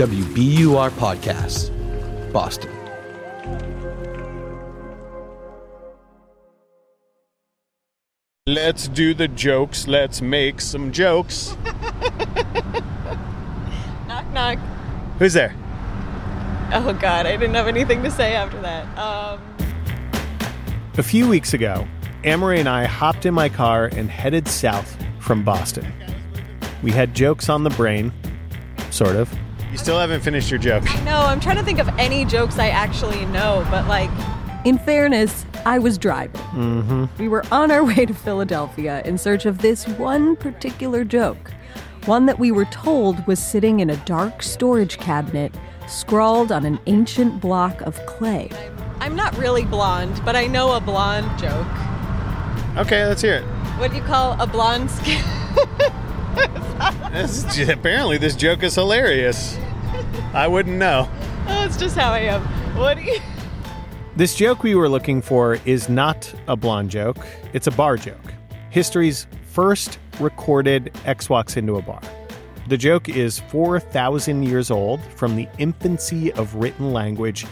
WBUR Podcasts, Boston. Let's do the jokes. Let's make some jokes. Knock, knock. Who's there? Oh, God, I didn't have anything to say after that. Um, A few weeks ago, Amory and I hopped in my car and headed south from Boston. We had jokes on the brain, sort of. You still haven't finished your joke. no, I'm trying to think of any jokes I actually know, but like, In fairness, I was driving. Mm-hmm. We were on our way to Philadelphia in search of this one particular joke. One that we were told was sitting in a dark storage cabinet, scrawled on an ancient block of clay. I'm not really blonde, but I know a blonde joke. Okay, let's hear it. What do you call a blonde skin? This is- apparently, this joke is hilarious. I wouldn't know. oh, it's just how I am. What do you. This joke we were looking for is not a blonde joke, it's a bar joke. History's first recorded X walks into a bar. The joke is 4,000 years old from the infancy of written language,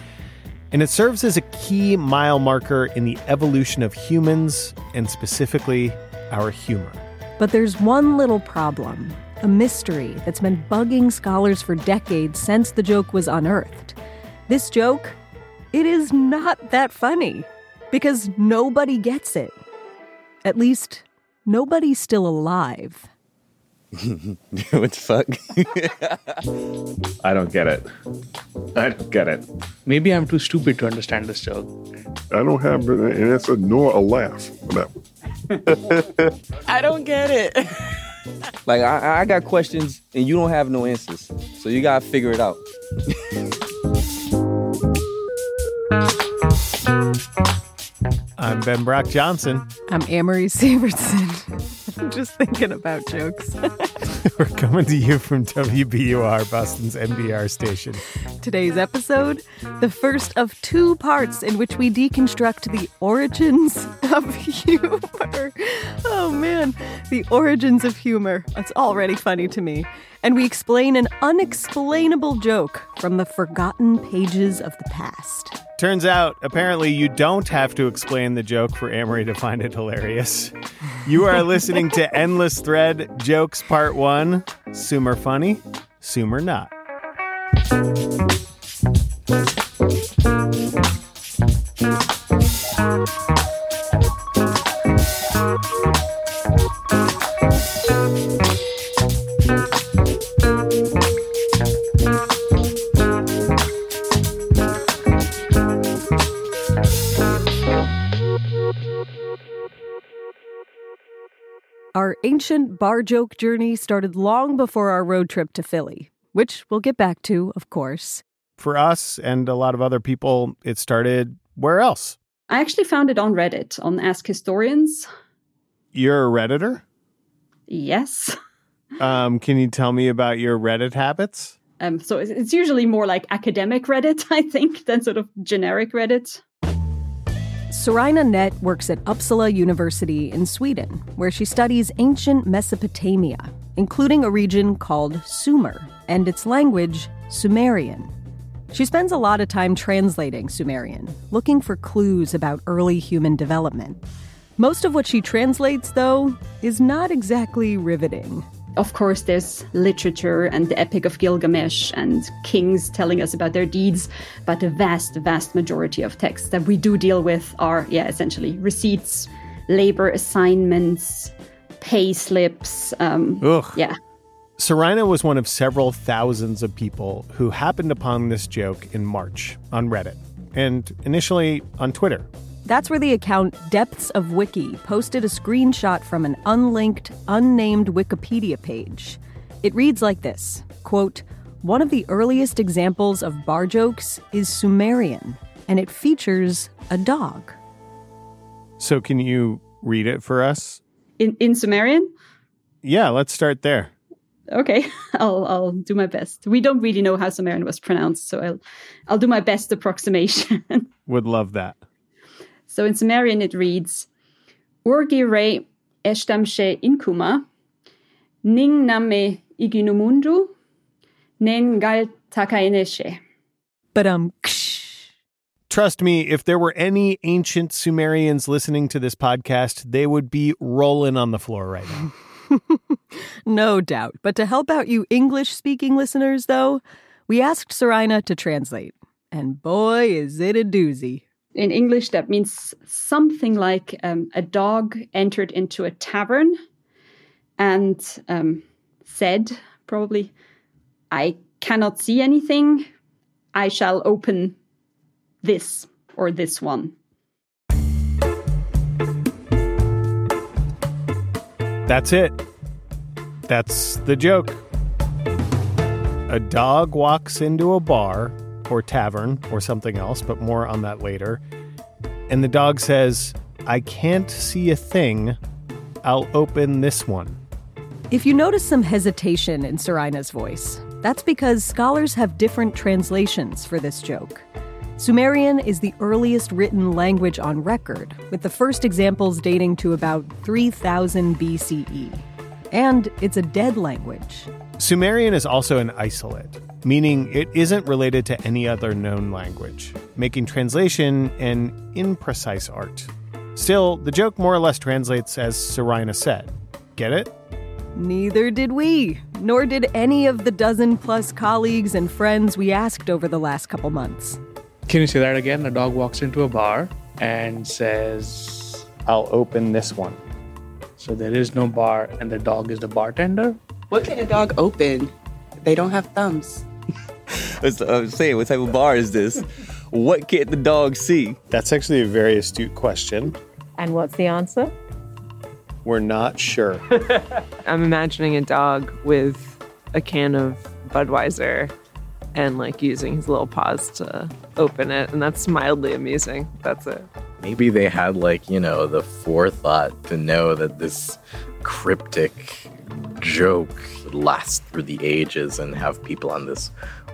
and it serves as a key mile marker in the evolution of humans and specifically our humor. But there's one little problem a mystery that's been bugging scholars for decades since the joke was unearthed. This joke, it is not that funny because nobody gets it. At least, nobody's still alive. what the fuck? I don't get it. I don't get it. Maybe I'm too stupid to understand this joke. I don't have an answer nor a laugh for that. I don't get it. like I, I got questions and you don't have no answers, so you gotta figure it out. I'm Ben Brock Johnson. I'm Amory Sivertson. Just thinking about jokes. We're coming to you from WBUR, Boston's NPR station. Today's episode, the first of two parts in which we deconstruct the origins of humor. Oh man, the origins of humor. It's already funny to me. And we explain an unexplainable joke from the forgotten pages of the past. Turns out, apparently, you don't have to explain the joke for Amory to find it hilarious. You are listening to Endless Thread Jokes Part 1 Sumer Funny, Sumer Not. Our ancient bar joke journey started long before our road trip to Philly, which we'll get back to, of course. For us and a lot of other people, it started where else? I actually found it on Reddit on Ask Historians. You're a Redditor? Yes. Um, can you tell me about your Reddit habits? Um, so it's- it's usually more like academic Reddit, I think, than sort of generic Reddit. Sorina Net works at Uppsala University in Sweden, where she studies ancient Mesopotamia, including a region called Sumer and its language, Sumerian. She spends a lot of time translating Sumerian, looking for clues about early human development. Most of what she translates, though, is not exactly riveting. Of course, there's literature and the Epic of Gilgamesh and kings telling us about their deeds, but the vast, vast majority of texts that we do deal with are, yeah, essentially receipts, labor assignments, pay slips. Um, Ugh. Yeah. Serena was one of several thousands of people who happened upon this joke in March on Reddit and initially on Twitter. That's where the account Depths of Wiki posted a screenshot from an unlinked, unnamed Wikipedia page. It reads like this quote, One of the earliest examples of bar jokes is Sumerian, and it features a dog. So, can you read it for us? In, in Sumerian? Yeah, let's start there. Okay, I'll I'll do my best. We don't really know how Sumerian was pronounced, so I'll I'll do my best approximation. Would love that. So in Sumerian it reads Urgi re estamshe inkuma ning name iginumundu nen gal takaineshe. But um Trust me, if there were any ancient Sumerians listening to this podcast, they would be rolling on the floor right now. no doubt. But to help out you English speaking listeners, though, we asked Serena to translate. And boy, is it a doozy. In English, that means something like um, a dog entered into a tavern and um, said, probably, I cannot see anything. I shall open this or this one. That's it. That's the joke. A dog walks into a bar or tavern or something else, but more on that later. And the dog says, I can't see a thing. I'll open this one. If you notice some hesitation in Serena's voice, that's because scholars have different translations for this joke. Sumerian is the earliest written language on record, with the first examples dating to about 3000 BCE. And it's a dead language. Sumerian is also an isolate, meaning it isn't related to any other known language, making translation an imprecise art. Still, the joke more or less translates as Serena said. Get it? Neither did we, nor did any of the dozen plus colleagues and friends we asked over the last couple months. Can you say that again? A dog walks into a bar and says, I'll open this one. So there is no bar and the dog is the bartender? What can a dog open? They don't have thumbs. I'm saying, what type of bar is this? What can't the dog see? That's actually a very astute question. And what's the answer? We're not sure. I'm imagining a dog with a can of Budweiser and like using his little paws to open it, and that's mildly amusing. That's it. Maybe they had like, you know, the forethought to know that this cryptic joke last through the ages and have people on this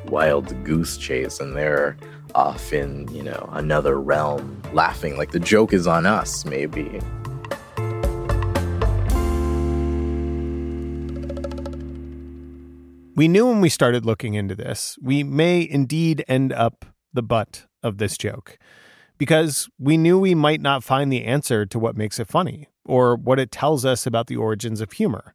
wild goose chase and they're off in, you know, another realm laughing like the joke is on us, maybe. We knew when we started looking into this, we may indeed end up the butt of this joke because we knew we might not find the answer to what makes it funny or what it tells us about the origins of humor.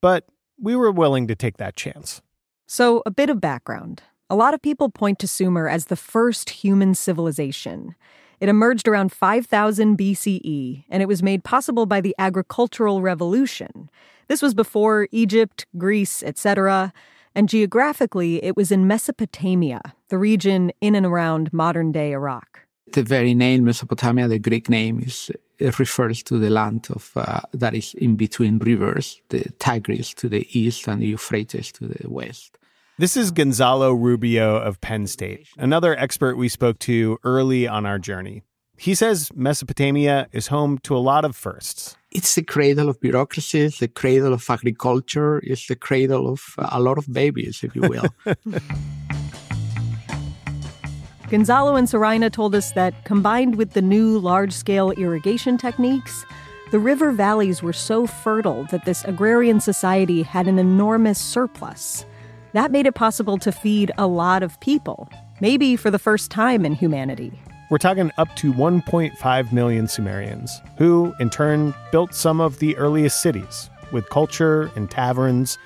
But we were willing to take that chance. So, a bit of background. A lot of people point to Sumer as the first human civilization. It emerged around 5000 BCE, and it was made possible by the agricultural revolution. This was before Egypt, Greece, etc. And geographically, it was in Mesopotamia, the region in and around modern day Iraq. The very name Mesopotamia, the Greek name, is it refers to the land of uh, that is in between rivers, the Tigris to the east and the Euphrates to the west. This is Gonzalo Rubio of Penn State, another expert we spoke to early on our journey. He says Mesopotamia is home to a lot of firsts. It's the cradle of bureaucracies, the cradle of agriculture, it's the cradle of a lot of babies, if you will. Gonzalo and Serena told us that combined with the new large scale irrigation techniques, the river valleys were so fertile that this agrarian society had an enormous surplus. That made it possible to feed a lot of people, maybe for the first time in humanity. We're talking up to 1.5 million Sumerians, who, in turn, built some of the earliest cities, with culture and taverns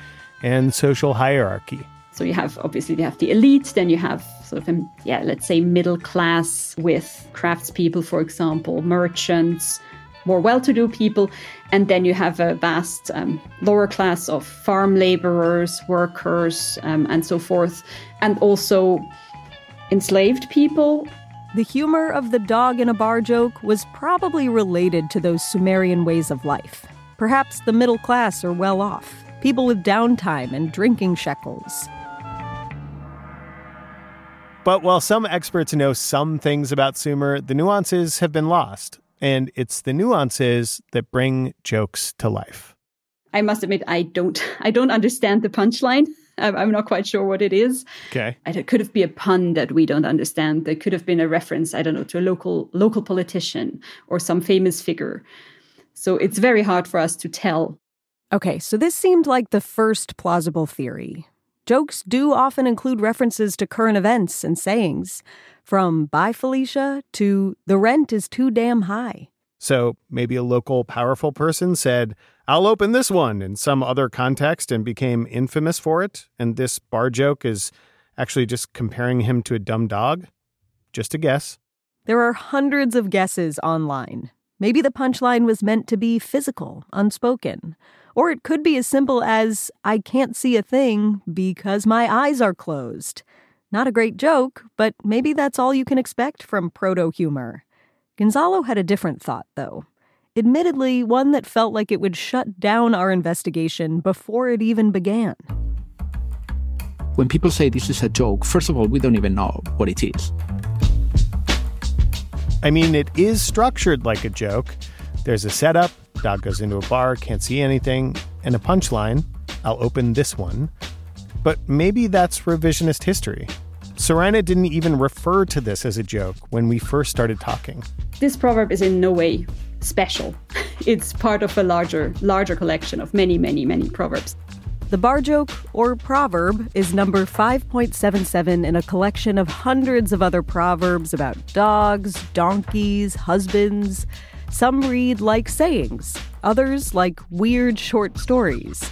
and social hierarchy. So you have obviously you have the elite, then you have sort of yeah, let's say middle class with craftspeople, for example, merchants, more well-to-do people, and then you have a vast um, lower class of farm laborers, workers, um, and so forth, and also enslaved people. The humor of the dog in a bar joke was probably related to those Sumerian ways of life. Perhaps the middle class are well off, people with downtime and drinking shekels. But while some experts know some things about Sumer, the nuances have been lost. And it's the nuances that bring jokes to life. I must admit, I don't, I don't understand the punchline. I'm not quite sure what it is. Okay. It could have been a pun that we don't understand. There could have been a reference, I don't know, to a local local politician or some famous figure. So it's very hard for us to tell. Okay, so this seemed like the first plausible theory. Jokes do often include references to current events and sayings, from bye Felicia to the rent is too damn high. So maybe a local powerful person said, I'll open this one in some other context and became infamous for it. And this bar joke is actually just comparing him to a dumb dog? Just a guess. There are hundreds of guesses online. Maybe the punchline was meant to be physical, unspoken. Or it could be as simple as, I can't see a thing because my eyes are closed. Not a great joke, but maybe that's all you can expect from proto humor. Gonzalo had a different thought, though. Admittedly, one that felt like it would shut down our investigation before it even began. When people say this is a joke, first of all, we don't even know what it is. I mean, it is structured like a joke. There's a setup, dog goes into a bar, can't see anything, and a punchline. I'll open this one. But maybe that's revisionist history. Serena didn't even refer to this as a joke when we first started talking. This proverb is in no way special. It's part of a larger, larger collection of many, many, many proverbs. The bar joke, or proverb, is number 5.77 in a collection of hundreds of other proverbs about dogs, donkeys, husbands. Some read like sayings, others like weird short stories.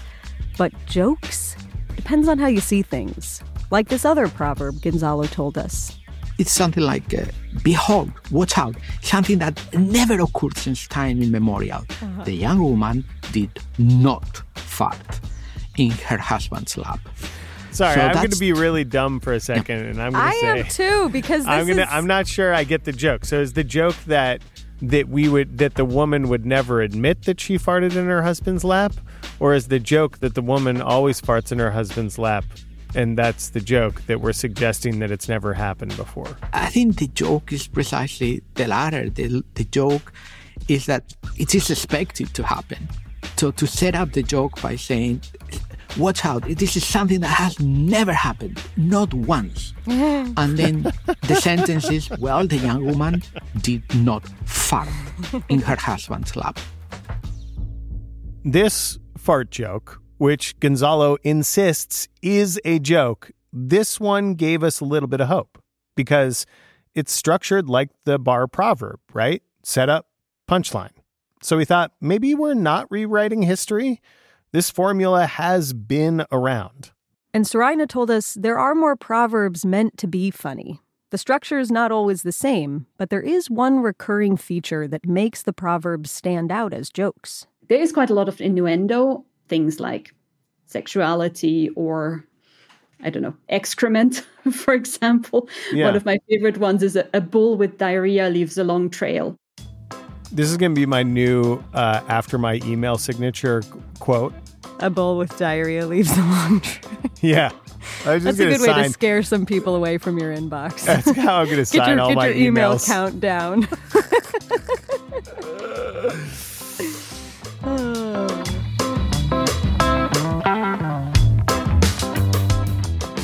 But jokes? Depends on how you see things. Like this other proverb Gonzalo told us. It's something like, uh, behold, watch out, something that never occurred since time immemorial. Uh-huh. The young woman did not fart in her husband's lap. Sorry, So I'm going to be really dumb for a second, and I'm going to say I am too, because this I'm gonna. is- I'm not sure I get the joke. So is the joke that that we would that the woman would never admit that she farted in her husband's lap, or is the joke that the woman always farts in her husband's lap, and that's the joke that we're suggesting that it's never happened before? I think the joke is precisely the latter. The, the joke is that it is expected to happen. So to set up the joke by saying, watch out, this is something that has never happened, not once. And then the sentence is, well, the young woman did not fart in her husband's lap. This fart joke, which Gonzalo insists is a joke, this one gave us a little bit of hope because it's structured like the bar proverb, right? Set up, punchline. So we thought maybe we're not rewriting history. This formula has been around. And Soraina told us there are more proverbs meant to be funny. The structure is not always the same, but there is one recurring feature that makes the proverbs stand out as jokes. There is quite a lot of innuendo, things like sexuality or I don't know, excrement, for example. Yeah. One of my favorite ones is a, a bull with diarrhea leaves a long trail. This is going to be my new uh, after my email signature quote. A bowl with diarrhea leaves a long trail. Yeah. I was just That's a good way to scare some people away from your inbox. That's how I'm gonna Get sign your- all get my your email emails. count down.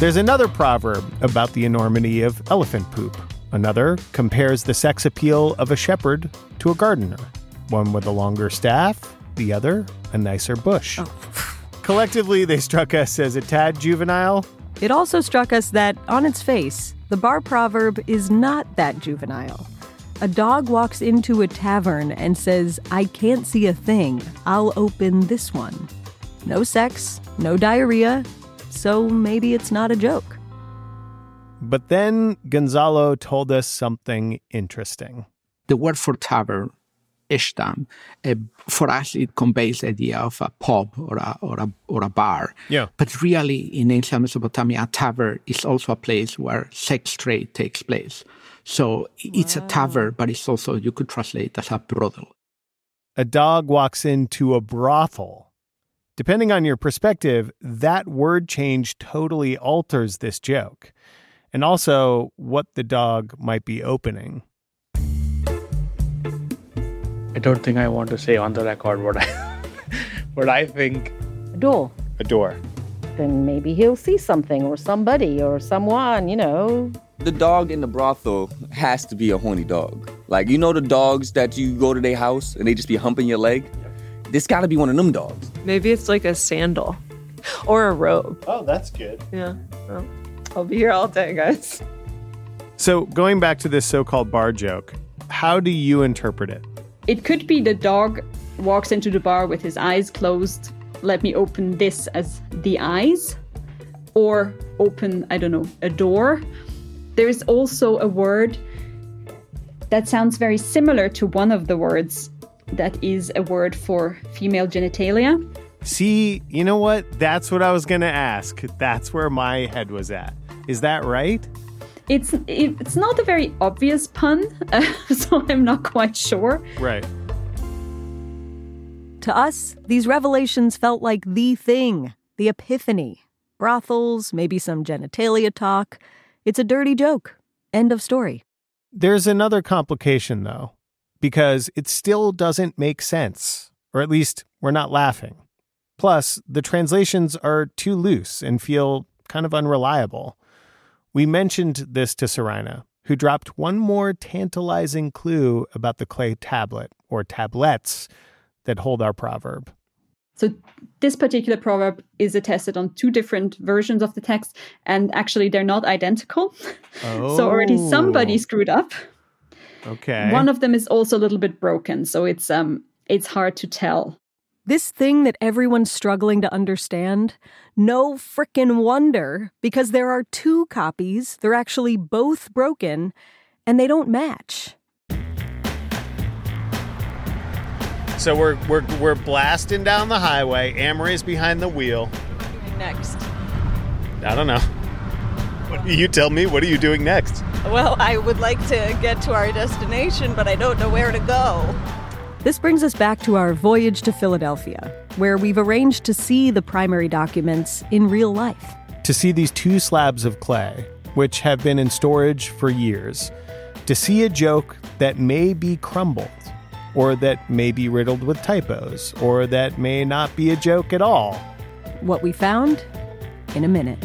There's another proverb about the enormity of elephant poop. Another compares the sex appeal of a shepherd to a gardener. One with a longer staff, the other a nicer bush. Oh. Collectively, they struck us as a tad juvenile. It also struck us that, on its face, the bar proverb is not that juvenile. A dog walks into a tavern and says, I can't see a thing. I'll open this one. No sex, no diarrhea, so maybe it's not a joke. But then Gonzalo told us something interesting. The word for tavern, ishtam, uh, for us it conveys the idea of a pub or a, or a, or a bar. Yeah. But really, in ancient Mesopotamia, a tavern is also a place where sex trade takes place. So it's a tavern, but it's also, you could translate as a brothel. A dog walks into a brothel. Depending on your perspective, that word change totally alters this joke, and also what the dog might be opening. I don't think I want to say on the record what I what I think. A door. A door. Then maybe he'll see something or somebody or someone, you know. The dog in the brothel has to be a horny dog. Like you know the dogs that you go to their house and they just be humping your leg. This got to be one of them dogs. Maybe it's like a sandal or a robe. Oh, that's good. Yeah. Well, I'll be here all day, guys. So, going back to this so called bar joke, how do you interpret it? It could be the dog walks into the bar with his eyes closed. Let me open this as the eyes. Or open, I don't know, a door. There is also a word that sounds very similar to one of the words that is a word for female genitalia. See, you know what? That's what I was going to ask. That's where my head was at. Is that right? It's it's not a very obvious pun, uh, so I'm not quite sure. Right. To us, these revelations felt like the thing, the epiphany. Brothels, maybe some genitalia talk. It's a dirty joke. End of story. There's another complication, though, because it still doesn't make sense, or at least we're not laughing. Plus, the translations are too loose and feel kind of unreliable. We mentioned this to Serena, who dropped one more tantalizing clue about the clay tablet or tablets that hold our proverb. So this particular proverb is attested on two different versions of the text, and actually they're not identical. Oh. so already somebody screwed up. Okay. One of them is also a little bit broken, so it's um it's hard to tell. This thing that everyone's struggling to understand, no frickin' wonder, because there are two copies, they're actually both broken, and they don't match. So we're we're we're blasting down the highway. Amory's behind the wheel. Next. I don't know. What, you tell me. What are you doing next? Well, I would like to get to our destination, but I don't know where to go. This brings us back to our voyage to Philadelphia, where we've arranged to see the primary documents in real life. To see these two slabs of clay, which have been in storage for years. To see a joke that may be crumbled, or that may be riddled with typos, or that may not be a joke at all. What we found in a minute.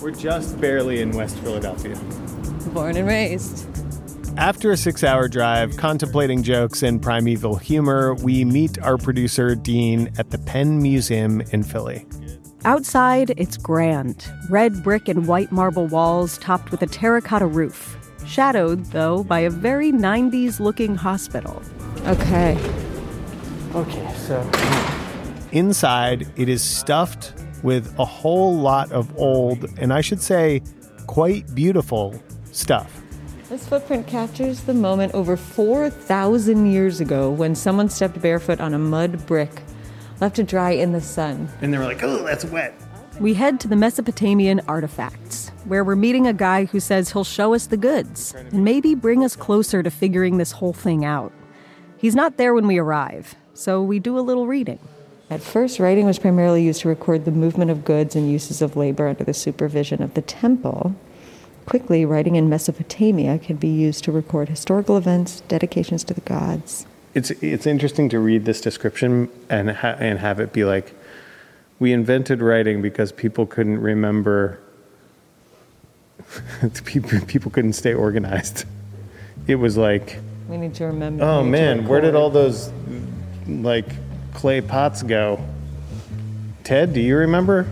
We're just barely in West Philadelphia. Born and raised. After a six hour drive, contemplating jokes and primeval humor, we meet our producer, Dean, at the Penn Museum in Philly. Outside, it's grand red brick and white marble walls topped with a terracotta roof, shadowed, though, by a very 90s looking hospital. Okay. Okay, so. Inside, it is stuffed with a whole lot of old, and I should say, quite beautiful stuff. This footprint captures the moment over 4,000 years ago when someone stepped barefoot on a mud brick, left to dry in the sun. And they were like, oh, that's wet. We head to the Mesopotamian artifacts, where we're meeting a guy who says he'll show us the goods and maybe bring us closer to figuring this whole thing out. He's not there when we arrive, so we do a little reading. At first, writing was primarily used to record the movement of goods and uses of labor under the supervision of the temple. Quickly, writing in Mesopotamia can be used to record historical events, dedications to the gods. It's it's interesting to read this description and ha- and have it be like, we invented writing because people couldn't remember. people people couldn't stay organized. It was like, We need to remember. oh we need to man, where did all those like clay pots go? Ted, do you remember?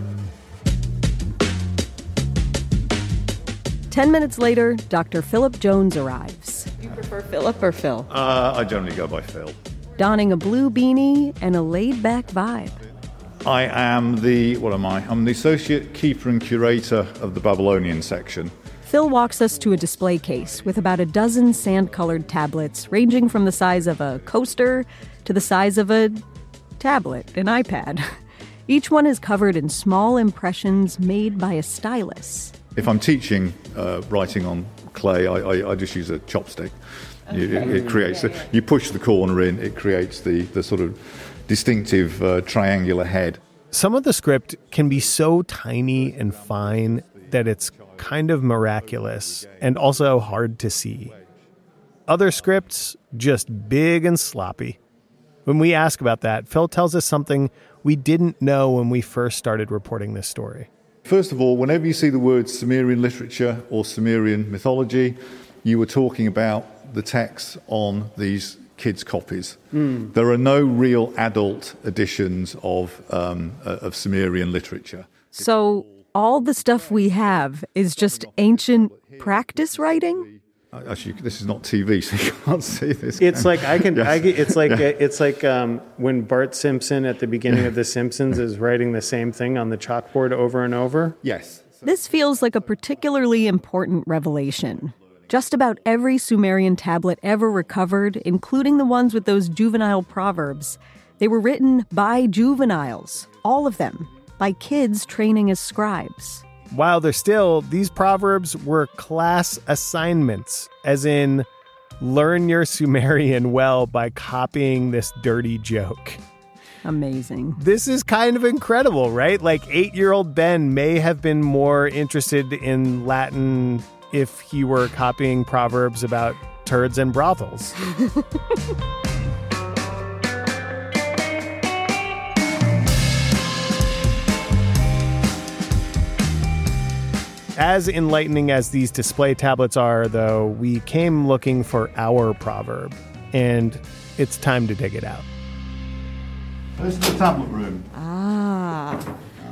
Ten minutes later, Dr. Philip Jones arrives, You prefer Philip or Phil? Uh, I generally go by Phil. donning a blue beanie and a laid back vibe. I am the, what am I? I'm the associate keeper and curator of the Babylonian section. Phil walks us to a display case with about a dozen sand colored tablets, ranging from the size of a coaster to the size of a tablet, an iPad. Each one is covered in small impressions made by a stylus. If I'm teaching uh, writing on clay, I, I, I just use a chopstick. You- It, it creates, the, you push the corner in, it creates the, the sort of distinctive uh, triangular head. Some of the script can be so tiny and fine that it's kind of miraculous and also hard to see. Other scripts, just big and sloppy. When we ask about that, Phil tells us something we didn't know when we first started reporting this story. First of all, whenever you see the words Sumerian literature or Sumerian mythology, you were talking about the texts on these kids' copies. Mm. There are no real adult editions of, um, uh, of Sumerian literature. So, all the stuff we have is just ancient practice writing? Uh, Actually, this is not TV, so you can't see this. It's like I can. Yes. I get, it's like it's like um, when Bart Simpson at the beginning of The Simpsons is writing the same thing on the chalkboard over and over. Yes. This feels like a particularly important revelation. Just about every Sumerian tablet ever recovered, including the ones with those juvenile proverbs, they were written by juveniles, all of them, by kids training as scribes. While they're still, these proverbs were class assignments, as in, learn your Sumerian well by copying this dirty joke. Amazing. This is kind of incredible, right? Like, eight year old Ben may have been more interested in Latin if he were copying proverbs about turds and brothels. As enlightening as these display tablets are, though, we came looking for our proverb, and it's time to dig it out. This is the tablet room. Ah.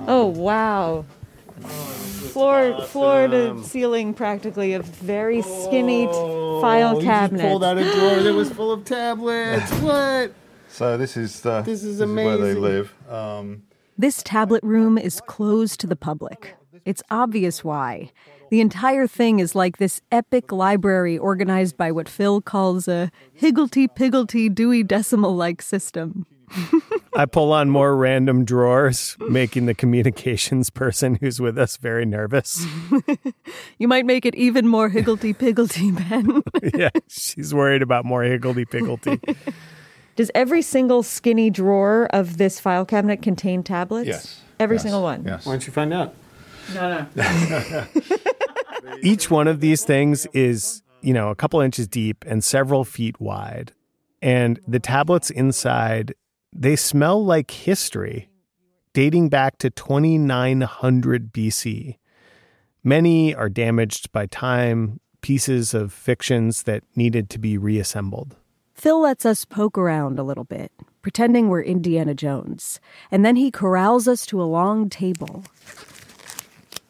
Oh, wow. Floor, floor to ceiling, practically a very skinny t- file cabinet. pulled out a drawer that was full of tablets. What? So this is the, This is where they live. Um, This tablet room is closed to the public. It's obvious why. The entire thing is like this epic library organized by what Phil calls a higgledy piggledy Dewey Decimal like system. I pull on more random drawers, making the communications person who's with us very nervous. You might make it even more higgledy piggledy, Ben. yeah, she's worried about more higgledy piggledy. Does every single skinny drawer of this file cabinet contain tablets? Yes. Every Yes. single one? Yes. Why don't you find out? No, no. Each one of these things is, you know, a couple inches deep and several feet wide. And the tablets inside, they smell like history, dating back to 2900 BC. Many are damaged by time, pieces of fictions that needed to be reassembled. Phil lets us poke around a little bit, pretending we're Indiana Jones, and then he corrals us to a long table.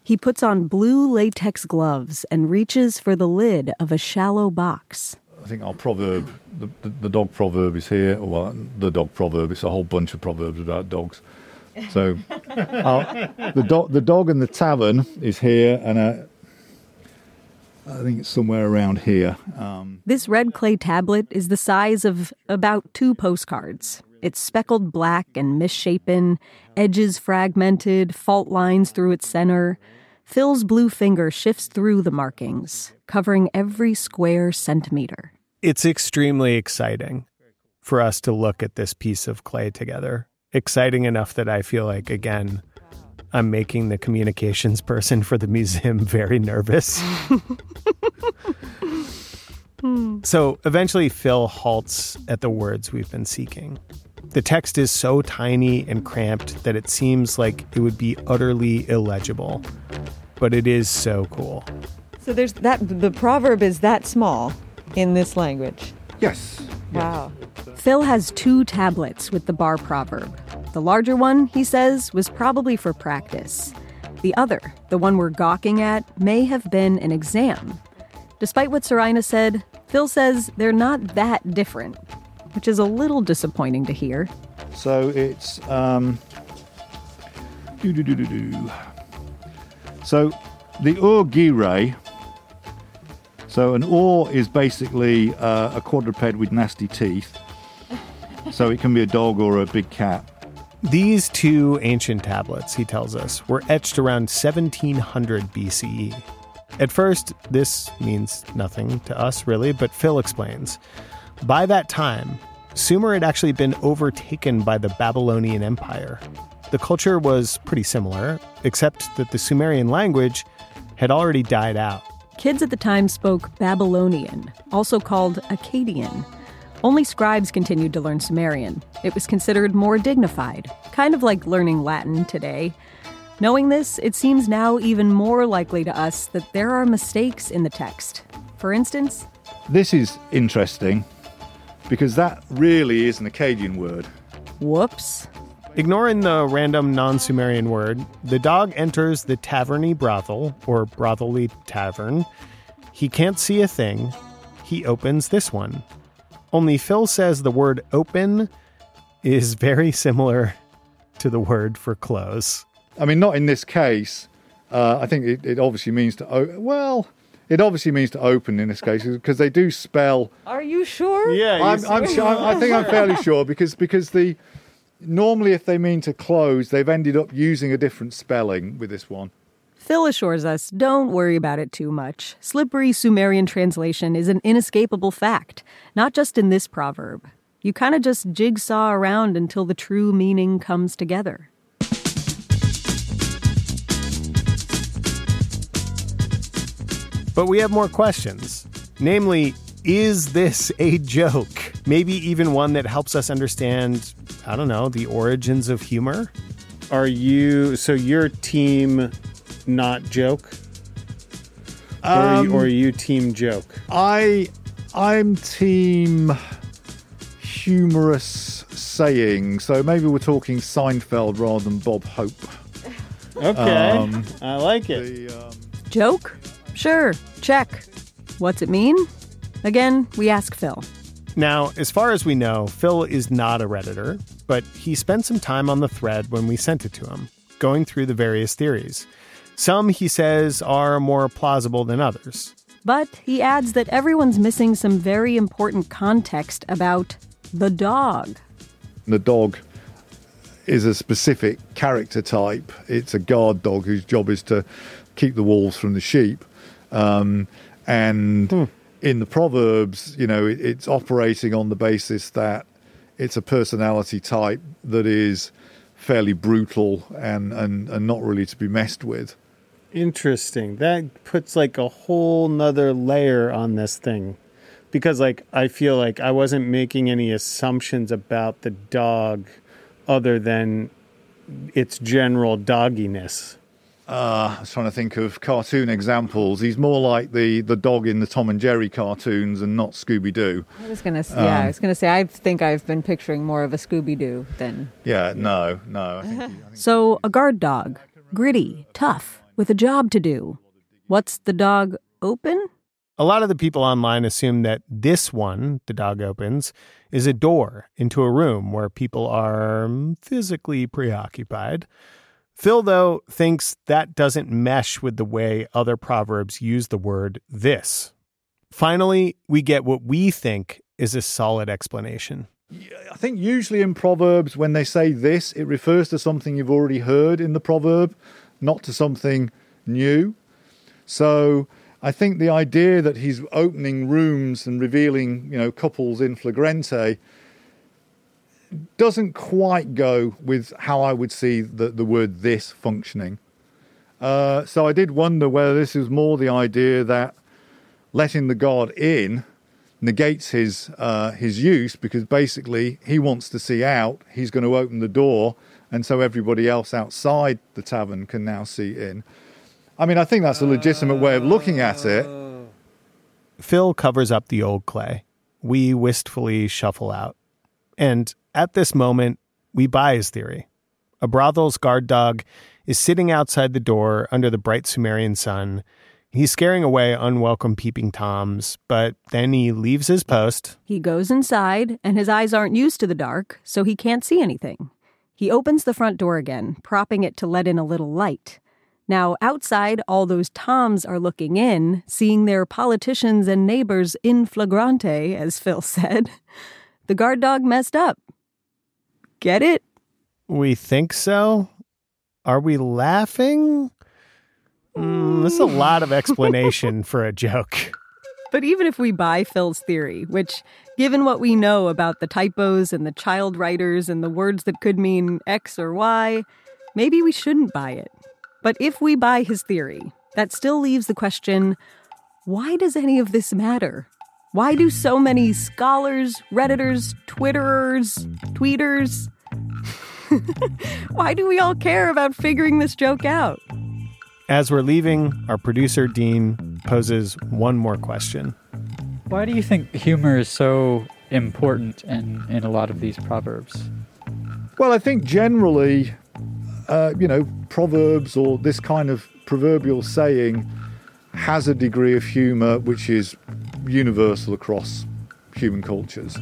He puts on blue latex gloves and reaches for the lid of a shallow box. I think our proverb, the, the, the dog proverb is here. Well, the dog proverb, it's a whole bunch of proverbs about dogs. So our, the, dog, the dog and the tavern is here, and uh, I think it's somewhere around here. Um, This red clay tablet is the size of about two postcards. It's speckled black and misshapen, edges fragmented, fault lines through its center. Phil's blue finger shifts through the markings, covering every square centimeter. It's extremely exciting for us to look at this piece of clay together. Exciting enough that I feel like, again, I'm making the communications person for the museum very nervous. So eventually, Phil halts at the words we've been seeking. The text is so tiny and cramped that it seems like it would be utterly illegible, but it is so cool. So there's that, the proverb is that small in this language. Yes. Wow. Phil has two tablets with the bar proverb. The larger one, he says, was probably for practice. The other, the one we're gawking at, may have been an exam. Despite what Serena said, Phil says they're not that different, which is a little disappointing to hear. So it's um, doo-doo-doo-doo-doo. so the ur gire. So an ur is basically uh, a quadruped with nasty teeth. So it can be a dog or a big cat. These two ancient tablets, he tells us, were etched around 1700 BCE. At first, this means nothing to us, really, but Phil explains. By that time, Sumer had actually been overtaken by the Babylonian Empire. The culture was pretty similar, except that the Sumerian language had already died out. Kids at the time spoke Babylonian, also called Akkadian. Only scribes continued to learn Sumerian. It was considered more dignified, kind of like learning Latin today. Knowing this, it seems now even more likely to us that there are mistakes in the text. For instance, This is interesting because that really is an Akkadian word. whoops. Ignoring the random non Sumerian word, the dog enters the taverny brothel, or brothelly tavern. He can't see a thing. He opens this one. Only Phil says the word open is very similar to the word for close. I mean, not in this case. Uh, I think it, it obviously means to. O- well, it obviously means to open in this case because they do spell. Are you sure? Yeah, I'm, I'm sure. I think I'm fairly sure because because the normally if they mean to close, they've ended up using a different spelling with this one. Phil assures us don't worry about it too much. Slippery Sumerian translation is an inescapable fact, not just in this proverb. You kind of just jigsaw around until the true meaning comes together. But we have more questions. Namely, is this a joke? Maybe even one that helps us understand, I don't know, the origins of humor? Are you, so your team not joke? or, are you, Um, or are you team joke? I I'm team humorous saying. So maybe we're talking Seinfeld rather than Bob Hope. Okay. Um, I like it. Joke? Sure, check. What's it mean? Again, we ask Phil. Now, as far as we know, Phil is not a Redditor, but he spent some time on the thread when we sent it to him, going through the various theories. Some, he says, are more plausible than others. But he adds that everyone's missing some very important context about the dog. The dog is a specific character type. It's a guard dog whose job is to keep the wolves from the sheep. Um, and in the Proverbs, you know, it, it's operating on the basis that it's a personality type that is fairly brutal and, and, and not really to be messed with. Interesting. That puts like a whole nother layer on this thing. Because like I feel like I wasn't making any assumptions about the dog other than its general dogginess. Uh, I was trying to think of cartoon examples. He's more like the, the dog in the Tom and Jerry cartoons and not Scooby Doo. I was gonna, yeah, Um, I was gonna say. I think I've been picturing more of a Scooby Doo than. Yeah, no, no. I think So, a guard dog, gritty, tough, with a job to do. What's the dog open? A lot of the people online assume that this one, the dog opens, is a door into a room where people are mm, physically preoccupied. Phil, though, thinks that doesn't mesh with the way other proverbs use the word this. Finally, we get what we think is a solid explanation. I think usually in Proverbs, when they say this, it refers to something you've already heard in the proverb, not to something new. So I think the idea that he's opening rooms and revealing, you know, couples in flagrante doesn't quite go with how I would see the, the word this functioning. Uh, so I did wonder whether this is more the idea that letting the God in negates his uh, his use because basically he wants to see out. He's going to open the door, and so everybody else outside the tavern can now see in. I mean, I think that's a legitimate way of looking at it. Phil covers up the old clay. We wistfully shuffle out. And at this moment, we buy his theory. A brothel's guard dog is sitting outside the door under the bright Sumerian sun. He's scaring away unwelcome peeping toms, but then he leaves his post. He goes inside, and his eyes aren't used to the dark, so he can't see anything. He opens the front door again, propping it to let in a little light. Now, outside, all those Toms are looking in, seeing their politicians and neighbors in flagrante, as Phil said. The guard dog messed up. Get it? We think so? Are we laughing? Mm, this is a lot of explanation for a joke. But even if we buy Phil's theory, which, given what we know about the typos and the child writers and the words that could mean X or Y, maybe we shouldn't buy it. But if we buy his theory, that still leaves the question why does any of this matter? Why do so many scholars, Redditors, Twitterers, tweeters? why do we all care about figuring this joke out? As we're leaving, our producer, Dean, poses one more question. Why do you think humor is so important in, in a lot of these proverbs? Well, I think generally, uh, you know, proverbs or this kind of proverbial saying has a degree of humour which is universal across human cultures.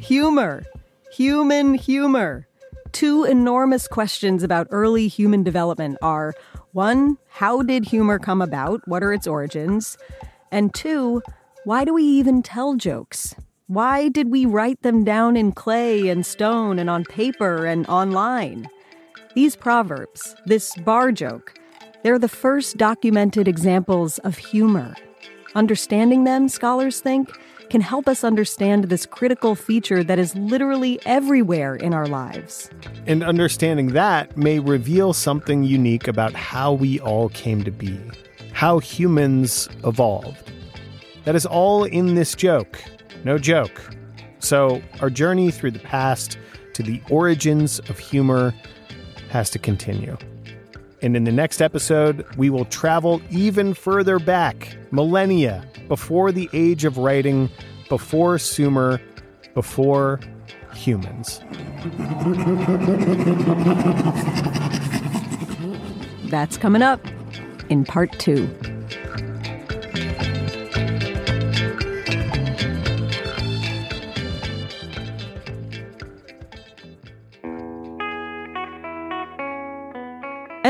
Humor. Human humor. Two enormous questions about early human development are one, how did humor come about? What are its origins? And two, why do we even tell jokes? Why did we write them down in clay and stone and on paper and online? These proverbs, this bar joke, they're the first documented examples of humor. Understanding them, scholars think, can help us understand this critical feature that is literally everywhere in our lives. And understanding that may reveal something unique about how we all came to be, how humans evolved. That is all in this joke. No joke. So, our journey through the past to the origins of humor has to continue. And in the next episode, we will travel even further back, millennia, before the age of writing, before Sumer, before humans. That's coming up in part two.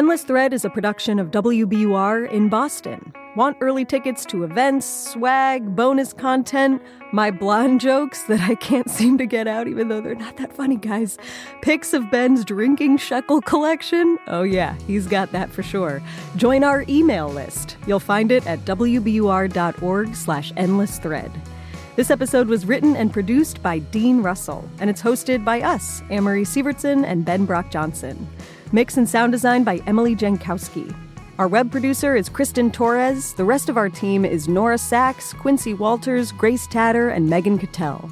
Endless Thread is a production of WBUR in Boston. Want early tickets to events, swag, bonus content, my blonde jokes that I can't seem to get out even though they're not that funny, guys? Pics of Ben's drinking shekel collection? Oh yeah, he's got that for sure. Join our email list. You'll find it at wbur.org slash endless thread. This episode was written and produced by Dean Russell, and it's hosted by us, Amory Sivertson and Ben Brock Johnson. Mix and sound design by Emily Jankowski. Our web producer is Kristen Torres. The rest of our team is Nora Sachs, Quincy Walters, Grace Tatter, and Megan Cattell.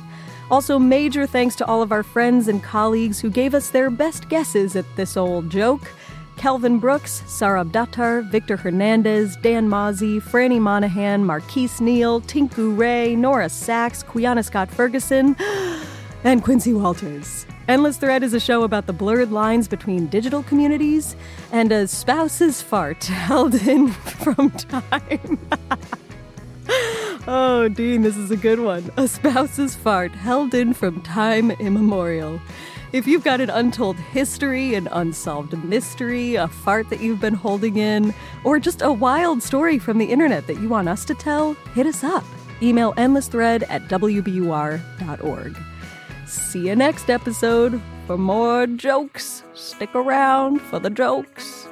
Also, major thanks to all of our friends and colleagues who gave us their best guesses at this old joke. Kelvin Brooks, Sarab Dattar, Victor Hernandez, Dan Mozzie, Franny Monahan, Marquise Neal, Tinku Ray, Nora Sachs, Quiana Scott Ferguson, and Quincy Walters. Endless Thread is a show about the blurred lines between digital communities and a spouse's fart held in from time. oh, Dean, this is a good one. A spouse's fart held in from time immemorial. If you've got an untold history, an unsolved mystery, a fart that you've been holding in, or just a wild story from the internet that you want us to tell, hit us up. Email endlessthread at wbur.org. See you next episode for more jokes. Stick around for the jokes.